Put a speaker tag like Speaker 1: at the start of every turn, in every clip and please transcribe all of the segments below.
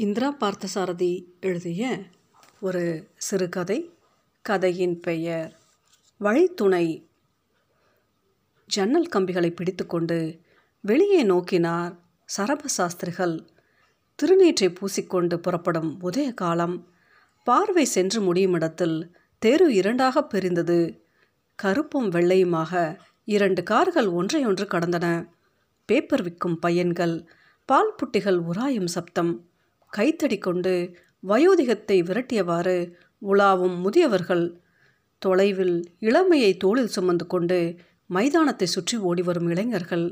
Speaker 1: இந்திரா பார்த்தசாரதி எழுதிய ஒரு சிறுகதை கதையின் பெயர் வழித்துணை. ஜன்னல் கம்பிகளை பிடித்துக்கொண்டு வெளியே நோக்கினார் சரப சாஸ்திரிகள் திருநீற்றை பூசிக்கொண்டு புறப்படும் உதய காலம் பார்வை சென்று முடியும் இடத்தில் தெரு இரண்டாக பிரிந்தது. கருப்பும் வெள்ளையுமாக இரண்டு கார்கள் ஒன்றையொன்று கடந்தன. பேப்பர் விற்கும் பையன்கள் பால் புட்டிகள் உராயும் சப்தம். கைத்தடி கொண்டு வயோதிகத்தை விரட்டியவாறு உலாவும் முதியவர்கள் தொலைவில் இளமையை தோளில் சுமந்து கொண்டு மைதானத்தை சுற்றி ஓடி வரும் இளைஞர்கள்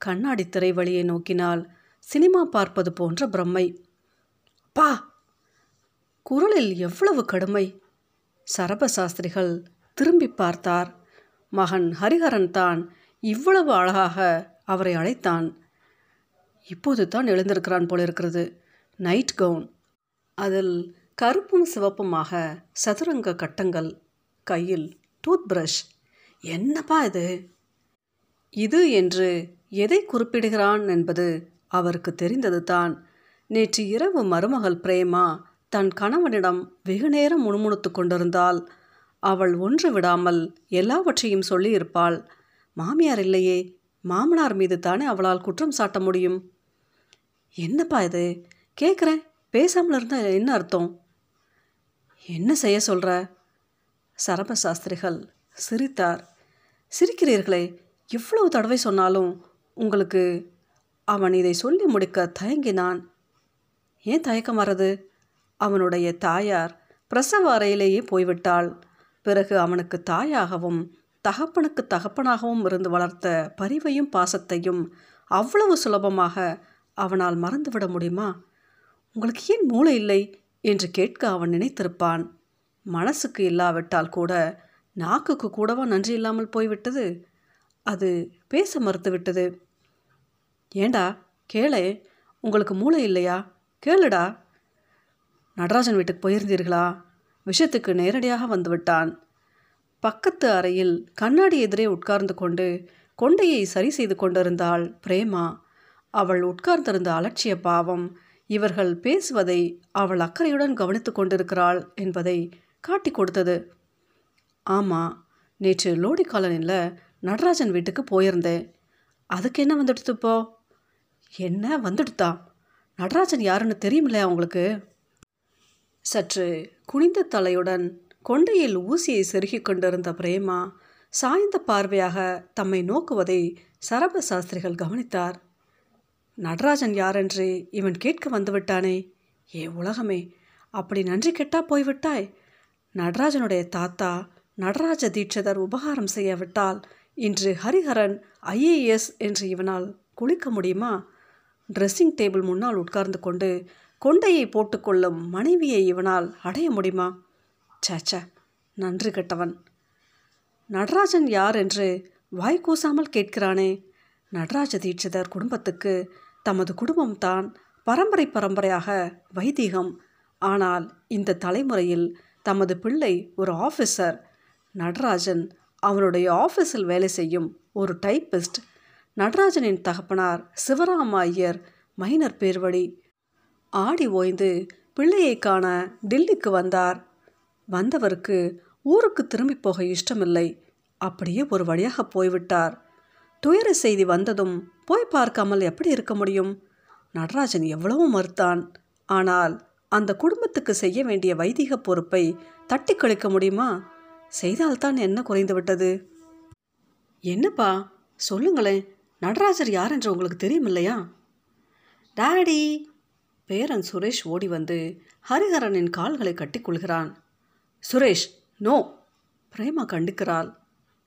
Speaker 1: கண்ணாடி திரை வழியை நோக்கினால் சினிமா பார்ப்பது போன்ற பிரம்மை. பா குரலில் எவ்வளவு கடுமை! சரப சாஸ்திரிகள் திரும்பி பார்த்தார். மகன் ஹரிஹரன் தான் இவ்வளவு அழகாக அவரை அழைத்தான். இப்போது தான் எழுந்திருக்கிறான் போல இருக்கிறது நைட் கவுன். அதில் கருப்பும் சிவப்புமாக சதுரங்க கட்டங்கள். கையில் டூத் பிரஷ் என்னப்பா இது? இது என்று எதை குறிப்பிடுகிறான் என்பது அவருக்கு தெரிந்தது தான் நேற்று இரவு மருமகள் பிரேமா தன் கணவனிடம் வெகு நேரம் முணுமுணுத்து கொண்டிருந்தால் அவள் ஒன்று விடாமல் எல்லாவற்றையும் சொல்லியிருப்பாள். மாமியார் இல்லையே மாமனார் மீது தானே அவளால் குற்றம் சாட்ட முடியும்? என்னப்பா இது? கேட்குறேன் பேசாமல் இருந்தால் என்ன அர்த்தம்? என்ன செய்ய சொல்கிற சரப சாஸ்திரிகள் சிரித்தார். சிரிக்கிறீர்களே இவ்வளவு தடவை சொன்னாலும் உங்களுக்கு அவன் இதை சொல்லி முடிக்க தயங்கினான். ஏன் தயக்கம் வர்றது? அவனுடைய தாயார் பிரசவ அறையிலேயே போய்விட்டாள். பிறகு அவனுக்கு தாயாகவும் தகப்பனுக்கு தகப்பனாகவும் இருந்து வளர்த்த பரிவையும் பாசத்தையும் அவ்வளவு சுலபமாக அவனால் மறந்துவிட முடியுமா? உங்களுக்கு ஏன் மூளை இல்லை? என்று கேட்க அவன் நினைத்திருப்பான். மனசுக்கு இல்லாவிட்டால் கூட நாக்குக்கு கூடவா நன்றி இல்லாமல் போய்விட்டது? அது பேச மறுத்துவிட்டது. ஏண்டா கேளே உங்களுக்கு மூளை இல்லையா? கேளுடா. நடராஜன் வீட்டுக்கு போயிருந்தீர்களா? விஷயத்துக்கு நேரடியாக வந்துவிட்டான். பக்கத்து அறையில் கண்ணாடி எதிரே உட்கார்ந்து கொண்டு கொண்டையை சரி செய்து கொண்டிருந்தாள் பிரேமா. அவள் உட்கார்ந்திருந்த அலட்சிய பாவம் இவர்கள் பேசுவதை அவள் அக்கறையுடன் கவனித்து கொண்டிருக்கிறாள் என்பதை காட்டி கொடுத்தது. ஆமாம் நேற்று லோடி காலனியில் நடராஜன் வீட்டுக்கு போயிருந்தேன். அதுக்கு என்ன வந்துடுத்து இப்போ? என்ன வந்துடுத்தா? நடராஜன் யாருன்னு தெரியுமில்லையா அவங்களுக்கு சற்று குனிந்த தலையுடன் கொண்டையில் ஊசியை செருகிக் கொண்டிருந்த பிரேமா சாய்ந்த பார்வையாக தம்மை நோக்குவதை சரப சாஸ்திரிகள் கவனித்தார். நடராஜன் யாரென்று இவன் கேட்க வந்துவிட்டானே? ஏ உலகமே அப்படி நன்றி கெட்டா போய்விட்டாய்? நடராஜனுடைய தாத்தா நடராஜ தீட்சிதர் உபகாரம் செய்யவிட்டால் இன்று ஹரிஹரன் ஐஏஎஸ் என்று இவனால் குளிக்க முடியுமா? ட்ரெஸ்ஸிங் டேபிள் முன்னால் உட்கார்ந்து கொண்டு கொண்டையை போட்டுக்கொள்ளும் மனைவியை இவனால் அடைய முடியுமா? சேச்ச நன்றி கெட்டவன். நடராஜன் யார் என்று வாய் கூசாமல் கேட்கிறானே? நடராஜ தீட்சிதர் குடும்பத்துக்கு தமது குடும்பம்தான் பரம்பரை பரம்பரையாக வைதீகம். ஆனால் இந்த தலைமுறையில் தமது பிள்ளை ஒரு ஆஃபீஸர் நடராஜன். அவனுடைய ஆஃபீஸில் வேலை செய்யும் ஒரு டைப்பிஸ்ட் நடராஜனின் தகப்பனார் சிவராம ஐயர் மைனர் பேர்வழி. ஆடி ஓய்ந்து பிள்ளையை காண டெல்லிக்கு வந்தார். வந்தவருக்கு ஊருக்கு திரும்பி போக இஷ்டமில்லை. அப்படியே ஒரு வழியாக போய்விட்டார். துயர செய்தி வந்ததும் போய் பார்க்காமல் எப்படி இருக்க முடியும்? நடராஜன் எவ்வளவோ மறுத்தான். ஆனால் அந்த குடும்பத்துக்கு செய்ய வேண்டிய வைதிக பொறுப்பை தட்டி கழிக்க முடியுமா? செய்தால்தான் என்ன குறைந்து விட்டது என்னப்பா சொல்லுங்களேன் நடராஜர் யார் என்று உங்களுக்கு தெரியும் இல்லையா டாடி பேரன் சுரேஷ் ஓடி வந்து ஹரிஹரனின் கால்களை கட்டிக்கொள்கிறான் சுரேஷ் நோ! பிரேமா கண்டுக்கிறாள்.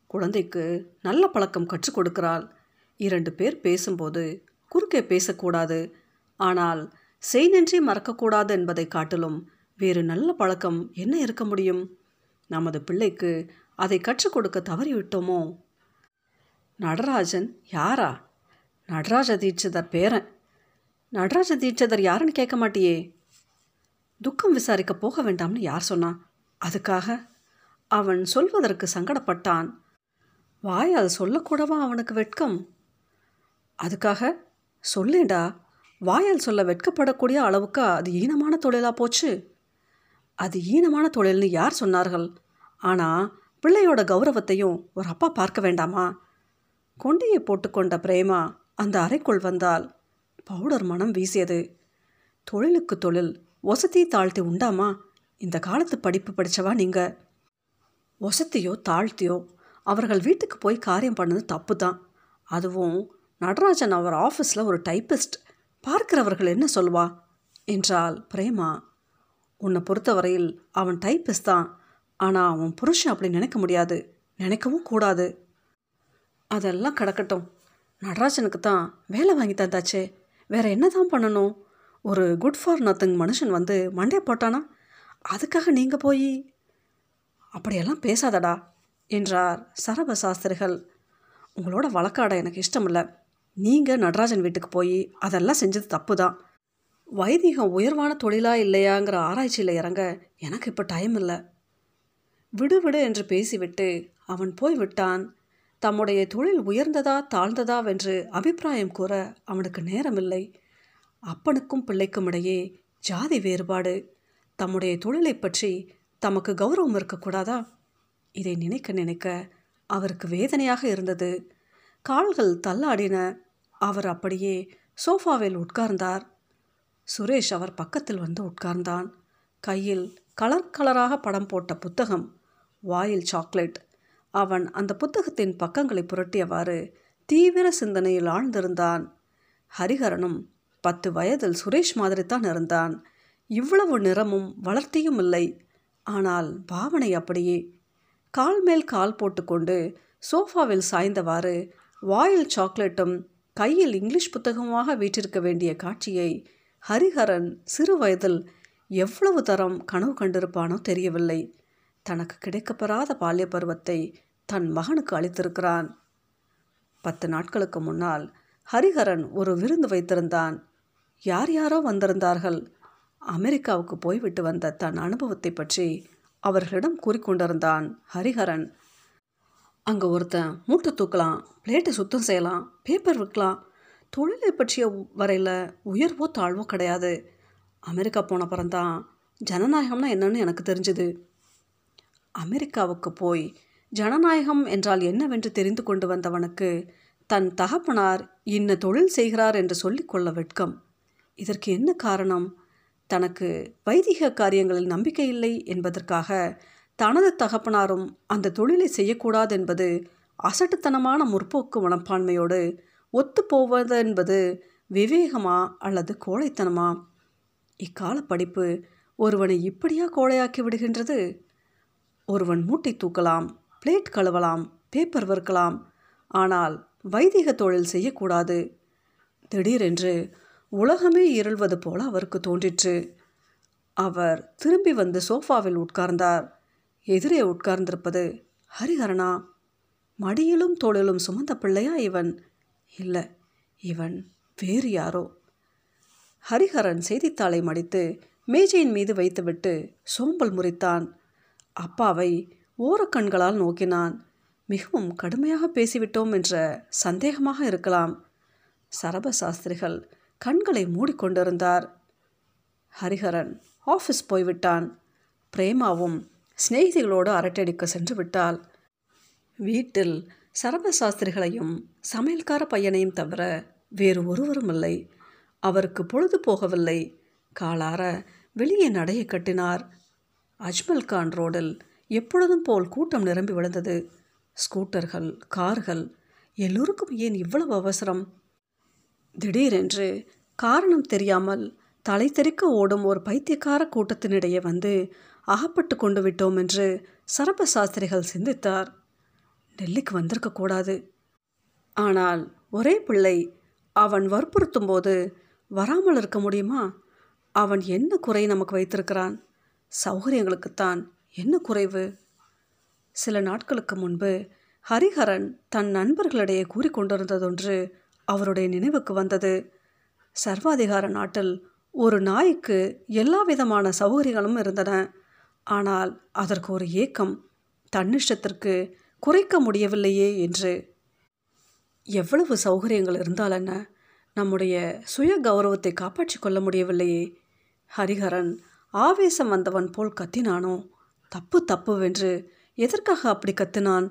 Speaker 1: குழந்தைக்கு நல்ல பழக்கம் கற்றுக் கொடுக்கிறாள். இரண்டு பேர் பேசும்போது குறுக்கே பேசக்கூடாது. ஆனால் செய் நன்றி மறக்கக்கூடாது என்பதை காட்டிலும் வேறு நல்ல பழக்கம் என்ன இருக்க முடியும்? நமது பிள்ளைக்கு அதை கற்றுக் கொடுக்க தவறிவிட்டோமோ? நடராஜன் யாரா? நடராஜ தீட்சிதர் பேரன். நடராஜ தீட்சிதர் யாருன்னு கேட்க மாட்டியே. துக்கம் விசாரிக்க போக வேண்டாம்னு யார் சொன்னான் அதுக்காக அவன் சொல்வதற்கு சங்கடப்பட்டான். வாய் அதை சொல்லக்கூடவா அவனுக்கு வெட்கம்? அதுக்காக சொல்லேண்டா வாயால் சொல்ல வெட்கப்படக்கூடிய அளவுக்கு அது ஈனமான தொழிலாக போச்சு? அது ஈனமான தொழில்னு யார் சொன்னார்கள்? ஆனால் பிள்ளையோட கௌரவத்தையும் ஒரு அப்பா பார்க்க வேண்டாமா? கொண்டையை போட்டுக்கொண்ட பிரேமா அந்த அறைக்குள் வந்தால் பவுடர் மனம் வீசியது. தொழிலுக்கு தொழில் ஒசத்தி தாழ்த்தி உண்டாமா? இந்த காலத்து படிப்பு படித்தவா நீங்கள் ஒசத்தியோ தாழ்த்தியோ அவர்கள் வீட்டுக்கு போய் காரியம் பண்ணது தப்பு தான் அதுவும் நடராஜன் அவர் ஆஃபீஸில் ஒரு டைப்பிஸ்ட் பார்க்கிறவர்கள் என்ன சொல்வா? என்றால் பிரேமா. உன்னை பொறுத்தவரையில் அவன் டைப்பிஸ்ட் தான். ஆனால் அவன் புருஷன் அப்படி நினைக்க முடியாது. நினைக்கவும் கூடாது. அதெல்லாம் கிடக்கட்டும். நடராஜனுக்கு தான் வேலை வாங்கி தந்தாச்சே. வேற என்ன தான் பண்ணணும்? ஒரு குட் ஃபார் நத்திங் மனுஷன் வந்து மண்டே போட்டானா? அதுக்காக நீங்கள் போய்? அப்படியெல்லாம் பேசாதடா. என்றார் சரப சாஸ்திரிகள். உங்களோட வழக்காட எனக்கு இஷ்டமில்லை. நீங்கள் நடராஜன் வீட்டுக்கு போய் அதெல்லாம் செஞ்சது தப்பு தான் வைதிகம் உயர்வான தொழிலா இல்லையாங்கிற ஆராய்ச்சியில் இறங்க எனக்கு இப்போ டைம் இல்லை. விடு விடு என்று பேசிவிட்டு அவன் போய் விட்டான் தம்முடைய தொழில் உயர்ந்ததா தாழ்ந்ததா என்று அபிப்பிராயம் கூற அவனுக்கு நேரமில்லை. அப்பனுக்கும் பிள்ளைக்கும் இடையே ஜாதி வேறுபாடு. தம்முடைய தொழிலை பற்றி தமக்கு கௌரவம் இருக்கக்கூடாதா? இதை நினைக்க நினைக்க அவருக்கு வேதனையாக இருந்தது. கால்கள் தள்ளாடின. அவர் அப்படியே சோஃபாவில் உட்கார்ந்தார். சுரேஷ் அவர் பக்கத்தில் வந்து உட்கார்ந்தான். கையில் கலர் கலராக படம் போட்ட புத்தகம் வாயில் சாக்லேட். அவன் அந்த புத்தகத்தின் பக்கங்களை புரட்டியவாறு தீவிர சிந்தனையில் ஆழ்ந்திருந்தான். ஹரிஹரனும் பத்து வயதில் சுரேஷ் மாதிரித்தான் இருந்தான். இவ்வளவு நிறமும் வளர்த்தியும் இல்லை. ஆனால் பாவனை அப்படியே கால் மேல் கால் போட்டுக்கொண்டு சோஃபாவில் சாய்ந்தவாறு வாயில் சாக்லேட்டும் கையில் இங்கிலீஷ் புத்தகமாக வீற்றிருக்க வேண்டிய காட்சியை ஹரிஹரன் சிறு வயதில் எவ்வளவு தரம் கனவு கண்டிருப்பானோ தெரியவில்லை. தனக்கு கிடைக்கப்பெறாத பால்ய பருவத்தை தன் மகனுக்கு அளித்திருக்கிறான். பத்து நாட்களுக்கு முன்னால் ஹரிஹரன் ஒரு விருந்து வைத்திருந்தான். யார் யாரோ வந்திருந்தார்கள். அமெரிக்காவுக்கு போய்விட்டு வந்த தன் அனுபவத்தை பற்றி அவர்களிடம் கூறிக்கொண்டிருந்தான் ஹரிஹரன். அங்கே ஒருத்தன் மூட்டை தூக்கலாம் பிளேட்டை சுத்தம் செய்யலாம் பேப்பர் விற்கலாம். தொழிலை பற்றிய வரையில் உயர்வோ தாழ்வோ கிடையாது. அமெரிக்கா போன பிறந்தான் ஜனநாயகம்னா என்னன்னு எனக்கு தெரிஞ்சுது. அமெரிக்காவுக்கு போய் ஜனநாயகம் என்றால் என்னவென்று தெரிந்து கொண்டு வந்தவனுக்கு தன் தகப்பனார் இன்ன தொழில் செய்கிறார் என்று சொல்லிக்கொள்ள வெட்கம். இதற்கு என்ன காரணம்? தனக்கு வைதிக காரியங்களில் நம்பிக்கை இல்லை என்பதற்காக தனது தகப்பனாரும் அந்த தொழிலை செய்யக்கூடாது என்பது அசட்டுத்தனமான முற்போக்கு மனப்பான்மையோடு ஒத்துப்போவது என்பது விவேகமா அல்லது கோழைத்தனமா? இக்கால படிப்பு ஒருவனை இப்படியா கோழையாக்கி விடுகின்றது? ஒருவன் மூட்டை தூக்கலாம் பிளேட் கழுவலாம் பேப்பர் வறுக்கலாம் ஆனால் வைதிக தொழில் செய்யக்கூடாது. திடீரென்று உலகமே இருள்வது போல அவருக்கு தோன்றிற்று. அவர் திரும்பி வந்து சோஃபாவில் உட்கார்ந்தார். எதிரே உட்கார்ந்திருப்பது ஹரிஹரனா மடியிலும் தோளிலும் சுமந்த பிள்ளையா இவன்? இல்லை இவன் வேறு யாரோ. ஹரிஹரன் செய்தித்தாளை மடித்து மேஜையின் மீது வைத்துவிட்டு சோம்பல் முறித்தான். அப்பாவை ஓரக்கண்களால் நோக்கினான். மிகவும் கடுமையாக பேசிவிட்டோம் என்ற சந்தேகமாக இருக்கலாம். சரப சாஸ்திரிகள் கண்களை மூடிக்கொண்டிருந்தார். ஹரிஹரன் ஆஃபீஸ் போய்விட்டான். பிரேமாவும் சிநேகிதிகளோடு அரட்டடிக்க சென்று விட்டாள் வீட்டில் சரப சாஸ்திரிகளையும் சமையல்கார பையனையும் தவிர வேறு ஒருவரும் இல்லை அவருக்கு பொழுது போகவில்லை. காலார வெளியே நடையை கட்டினார். அஜ்மல் கான் ரோடில் எப்பொழுதும் போல் கூட்டம் நிரம்பி விழுந்தது. ஸ்கூட்டர்கள் கார்கள் எல்லோருக்கும் ஏன் இவ்வளவு அவசரம்? திடீரென்று காரணம் தெரியாமல் தலை தெறிக்க ஓடும் ஒரு பைத்தியக்கார கூட்டத்தினிடையே வந்து அகப்பட்டு கொண்டு விட்டோம் என்று சரப சாஸ்திரிகள் சிந்தித்தார். டெல்லிக்கு வந்திருக்கக்கூடாது ஆனால் ஒரே பிள்ளை அவன் வற்புறுத்தும் போது வராமல் இருக்க முடியுமா? அவன் என்ன குறை நமக்கு வைத்திருக்கிறான்? சௌகரியங்களுக்குத்தான் என்ன குறைவு? சில நாட்களுக்கு முன்பு ஹரிஹரன் தன் நண்பர்களிடையே கூறிக்கொண்டிருந்ததொன்று அவருடைய நினைவுக்கு வந்தது. சர்வாதிகார நாட்டில் ஒரு நாய்க்கு எல்லா விதமான சௌகரியங்களும் இருந்தன. ஆனால் அதற்கு ஒரு ஏக்கம் தன்னிஷ்டத்திற்கு குறைக்க முடியவில்லையே என்று. எவ்வளவு சௌகரியங்கள் இருந்தால் என்ன? நம்முடைய சுய கௌரவத்தை காப்பாற்றிக் கொள்ள முடியவில்லையே. ஹரிஹரன் ஆவேசம் வந்தவன் போல் கத்தினானோ? தப்பு தப்புவென்று எதற்காக அப்படி கத்தினான்?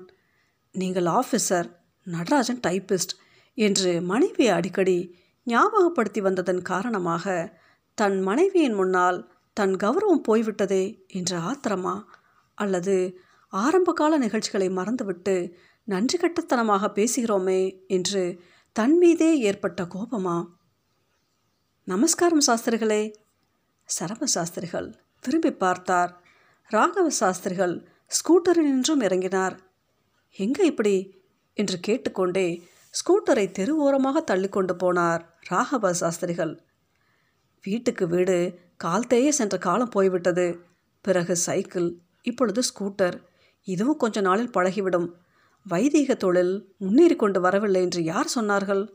Speaker 1: நீங்கள் ஆஃபீஸர் நடராஜன் டைப்பிஸ்ட் என்று மனைவியை அடிக்கடி ஞாபகப்படுத்தி வந்ததன் காரணமாக தன் மனைவியின் முன்னால் தன் கௌரவம் போய்விட்டதே என்ற ஆத்திரமா? அல்லது ஆரம்பகால நிகழ்ச்சிகளை மறந்துவிட்டு நன்றி கட்டத்தனமாக பேசுகிறோமே என்று தன் மீதே ஏற்பட்ட கோபமா? நமஸ்காரம் சாஸ்திரிகளே! சரப சாஸ்திரிகள் திரும்பி பார்த்தார். ராகவ சாஸ்திரிகள் ஸ்கூட்டரில் நின்றும் இறங்கினார். எங்கே இப்படி? என்று கேட்டுக்கொண்டே ஸ்கூட்டரை தெரு ஓரமாக தள்ளிக்கொண்டு போனார் ராகவ சாஸ்திரிகள். வீட்டுக்கு வீடு கால்தேயே சென்ற காலம் போய்விட்டது. பிறகு சைக்கிள் இப்பொழுது ஸ்கூட்டர். இதுவும் கொஞ்ச நாளில் பழகிவிடும். வைதீக தொழில் முன்னேறி கொண்டு வரவில்லை என்று யார் சொன்னார்கள்?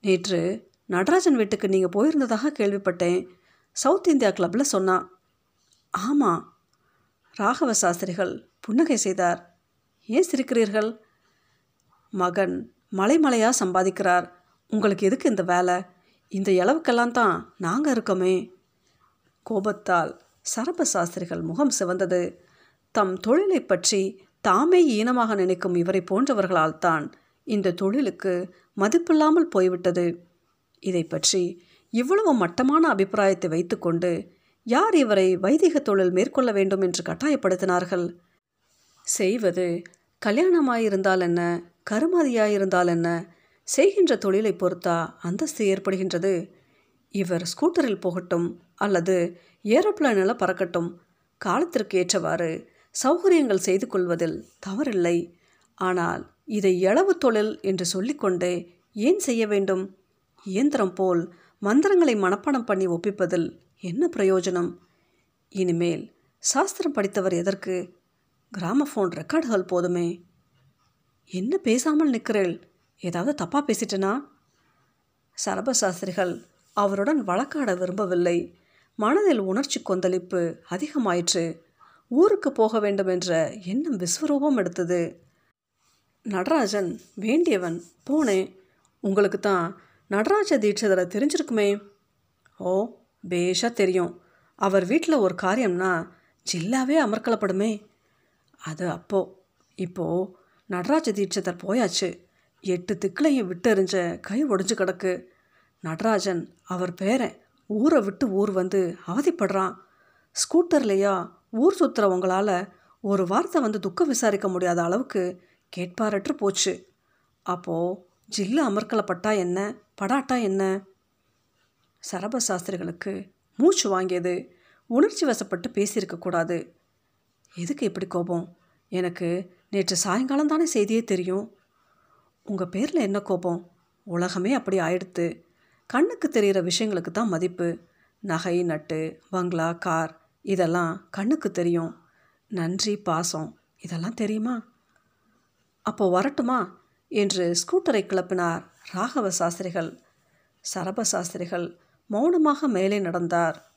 Speaker 1: நேற்று நடராஜன் வீட்டுக்கு நீங்கள் போயிருந்ததாக கேள்விப்பட்டேன். சவுத் இந்தியா கிளப்பில் சொன்னான் ஆமாம் ராகவ சாஸ்திரிகள் புன்னகை செய்தார். ஏன் சிரிக்கிறீர்கள்? மகன் மலைமலையாக சம்பாதிக்கிறார். உங்களுக்கு எதுக்கு இந்த வேலை? இந்த இளவுக்கெல்லாம் தான் நாங்கள் இருக்கோமே. கோபத்தால் சரப சாஸ்திரிகள் முகம் சிவந்தது. தம் தொழிலை பற்றி தாமே ஈனமாக நினைக்கும் இவரை போன்றவர்களால் தான் இந்த தொழிலுக்கு மதிப்பில்லாமல் போய்விட்டது. இதை பற்றி இவ்வளவு மட்டமான அபிப்பிராயத்தை வைத்துக்கொண்டு யார் இவரை வைதிக தொழில் மேற்கொள்ள வேண்டும் என்று கட்டாயப்படுத்தினார்கள்? செய்வது கல்யாணமாயிருந்தால் என்ன? கருமாதியாயிருந்தால் என்ன? செய்கின்ற தொழிலை பொறுத்தா அந்தஸ்து ஏற்படுகின்றது. இவர் ஸ்கூட்டரில் போகட்டும் அல்லது ஏரோப்ளேனில் பறக்கட்டும் காலத்திற்கு ஏற்றவாறு சௌகரியங்கள் செய்து கொள்வதில் தவறில்லை. ஆனால் இதை எளவு தொழில் என்று சொல்லிக்கொண்டே ஏன் செய்ய வேண்டும்? இயந்திரம் போல் மந்திரங்களை மனப்பாடம் பண்ணி ஒப்பிப்பதில் என்ன பிரயோஜனம்? இனிமேல் சாஸ்திரம் படித்தவர் எதற்கு? கிராமஃபோன் ரெக்கார்டுகள் போதுமே. என்ன பேசாமல் நிற்கிறேள்? ஏதாவது தப்பாக பேசிட்டேனா? சரபசாஸ்திரிகள் அவருடன் வழக்காட விரும்பவில்லை. மனதில் உணர்ச்சி கொந்தளிப்பு அதிகமாயிற்று. ஊருக்கு போக வேண்டும் என்ற எண்ணம் விஸ்வரூபம் எடுத்தது. நடராஜன் வேண்டியவன் போனேன் உங்களுக்கு தான் நடராஜ தீட்சிதரை தெரிஞ்சிருக்குமே? ஓ பேஷாக தெரியும். அவர் வீட்டில் ஒரு காரியம்னா ஜில்லாவே அமர்க்கலப்படுமே. அது அப்போ இப்போது நடராஜ தீட்சிதர் போயாச்சு. எட்டு திக்கிலையும் விட்டெறிஞ்ச கை ஒடிஞ்சு கிடக்கு. நடராஜன் அவர் பேரன் ஊரை விட்டு ஊர் வந்து அவதிப்படுறான் ஸ்கூட்டர்லையா ஊர் சுற்றுறவங்களால் ஒரு வார்த்தை வந்து துக்கம் விசாரிக்க முடியாத அளவுக்கு கேட்பாரற்று போச்சு. அப்போது ஜில்லு அமர்க்கலப்பட்டா என்ன? படாட்டா என்ன? சரப சாஸ்திரிகளுக்கு மூச்சு வாங்கியது உணர்ச்சி வசப்பட்டு பேசியிருக்கக்கூடாது எதுக்கு இப்படி கோபம்? எனக்கு நேற்று சாயங்காலம் தானே செய்தியே தெரியும். உங்கள் பேரில் என்ன கோபம்? உலகமே அப்படி ஆயிடுத்து. கண்ணுக்கு தெரிகிற விஷயங்களுக்கு தான் மதிப்பு. நகை நட்டு பங்களா கார் இதெல்லாம் கண்ணுக்கு தெரியும். நன்றி பாசம் இதெல்லாம் தெரியுமா? அப்போ வரட்டுமா? என்று ஸ்கூட்டரை கிளப்பினார் ராகவ சாஸ்திரிகள். சரப சாஸ்திரிகள் மௌனமாக மேலே நடந்தார்.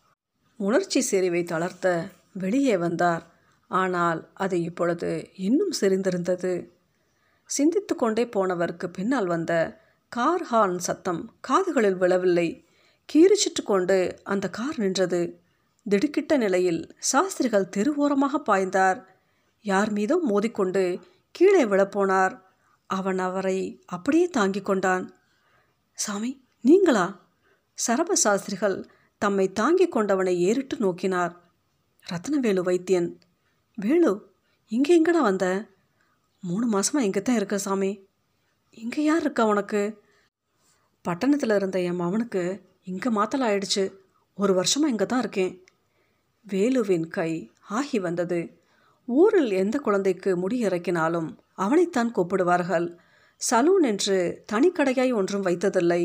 Speaker 1: உணர்ச்சி செறிவை தளர்த்த வெளியே வந்தார் ஆனால் அது இப்பொழுது இன்னும் செறிந்திருந்தது. சிந்தித்து கொண்டே போனவருக்கு பின்னால் வந்த கார் ஹார்ன் சத்தம் காதுகளில் விழவில்லை. கீரிச்சிட்டு கொண்டு அந்த கார் நின்றது. திடுக்கிட்ட நிலையில் சாஸ்திரிகள் தெருவோரமாக பாய்ந்தார். யார் மீதும் மோதிக்கொண்டு கீழே விழப்போனார். அவன் அவரை அப்படியே தாங்கிக் கொண்டான். சாமி நீங்களா? சரப சாஸ்திரிகள் தம்மை தாங்கிக் கொண்டவனை ஏறிட்டு நோக்கினார். ரத்னவேலு வைத்தியன் வேலு இங்கே எங்கடா வந்த? மூணு மாதமாக இங்கே தான் இருக்க சாமி. இங்கே யார் இருக்கா உனக்கு? பட்டணத்தில் இருந்த என் மவனுக்கு இங்கே மாத்தல் ஆயிடுச்சு. ஒரு வருஷமாக இங்கே தான் இருக்கேன். வேலுவின் கை ஆகி வந்தது. ஊரில் எந்த குழந்தைக்கு முடி இறக்கினாலும் அவனைத்தான் கூப்பிடுவார்கள். சலூன் என்று தனிக்கடையாய் ஒன்றும் வைத்ததில்லை.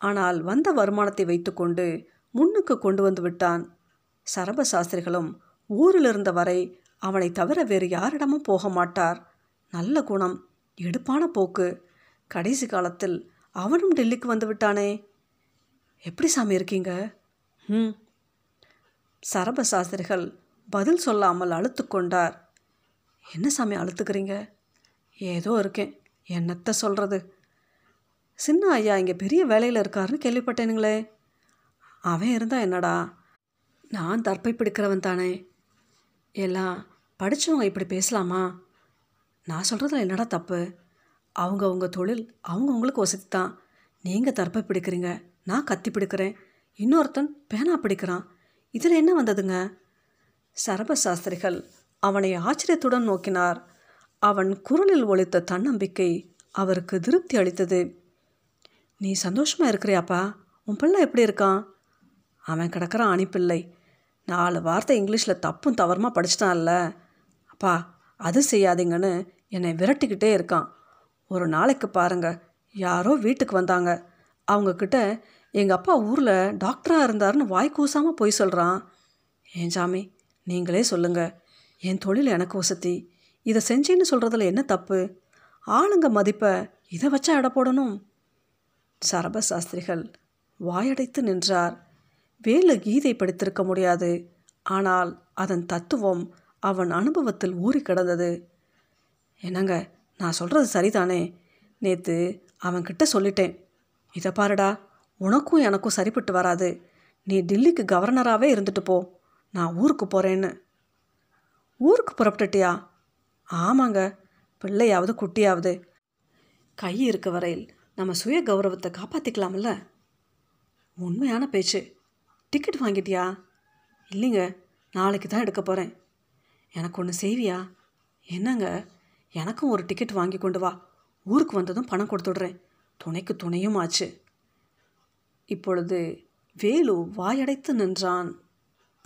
Speaker 1: ஆனால் வந்த வருமானத்தை வைத்துக்கொண்டு முன்னுக்கு கொண்டு வந்து விட்டான். சரப சாஸ்திரிகளும் ஊரில் இருந்த வரை அவனை தவிர வேறு யாரிடமும் போக மாட்டார். நல்ல குணம் எடுப்பான போக்கு. கடைசி காலத்தில் அவனும் டெல்லிக்கு வந்து விட்டானே. எப்படி சாமி இருக்கீங்க? ம். சரப சாஸ்திரிகள் பதில் சொல்லாமல் அழுத்துக்கொண்டார் என்ன சாமி அழுத்துக்கிறீங்க? ஏதோ இருக்கேன். என்னத்தை சொல்கிறது சின்ன ஐயா இங்கே பெரிய வேலையில் இருக்காருன்னு கேள்விப்பட்டேனுங்களே. அவன் இருந்தா என்னடா? நான் தற்பை பிடிக்கிறவன் தானே. எல்லாம் படித்தவங்க இப்படி பேசலாமா? நான் சொல்கிறதுல என்னடா தப்பு? அவங்க அவங்க தொழில் அவங்கவுங்களுக்கு வசதி தான் நீங்கள் தற்பை பிடிக்கிறீங்க நான் கத்தி பிடிக்கிறேன். இன்னொருத்தன் பேனா பிடிக்கிறான். இதில் என்ன வந்ததுங்க? சரபசாஸ்திரிகள் அவனை ஆச்சரியத்துடன் நோக்கினார். அவன் குரலில் ஒழித்த தன்னம்பிக்கை அவருக்கு திருப்தி அளித்தது. நீ சந்தோஷமாக இருக்கிறியாப்பா? உன் பிள்ளை எப்படி இருக்கான்? அவன் கிடக்கிறான் அனுப்பில்லை நாலு வார்த்தை இங்கிலீஷில் தப்பும் தவறுமா படிச்சிட்டான்ல. அப்பா அது செய்யாதீங்கன்னு என்னை விரட்டிக்கிட்டே இருக்கான். ஒரு நாளைக்கு பாருங்க யாரோ வீட்டுக்கு வந்தாங்க. அவங்கக்கிட்ட எங்கள் அப்பா ஊரில் டாக்டராக இருந்தாருன்னு வாய் கூசாமல் போய் சொல்கிறான் ஏன் சாமி நீங்களே சொல்லுங்கள் என் தொழில் எனக்கு வசதி. இதை செஞ்சேன்னு சொல்கிறதுல என்ன தப்பு? ஆளுங்க மதிப்பை இதை வச்சா எடை போடணும். சரப சாஸ்திரிகள் வாயடைத்து நின்றார். வேலு கீதை படித்திருக்க முடியாது. ஆனால் அதன் தத்துவம் அவன் அனுபவத்தில் ஊறி கிடந்தது. என்னங்க நான் சொல்கிறது சரிதானே? நேற்று அவன்கிட்ட சொல்லிட்டேன். இதை பாருடா உனக்கும் எனக்கும் சரிப்பட்டு வராது. நீ டில்லிக்கு கவர்னராகவே இருந்துட்டு போ. நான் ஊருக்கு போகிறேன்னு ஊருக்கு புறப்பட்டுட்டியா? ஆமாங்க பிள்ளையாவது குட்டியாவது. கை இருக்க வரையில் நம்ம சுய கௌரவத்தை காப்பாற்றிக்கலாம்ல உண்மையான பேச்சு. டிக்கெட் வாங்கிட்டியா? இல்லைங்க நாளைக்கு தான் எடுக்க போகிறேன் எனக்கு ஒன்று செய்வியா? என்னங்க எனக்கும் ஒரு டிக்கெட் வாங்கி கொண்டு வா. ஊருக்கு வந்ததும் பணம் கொடுத்துடுறேன். துணைக்கு துணையும் ஆச்சு. இப்பொழுது வேலு வாயடைத்து நின்றான்.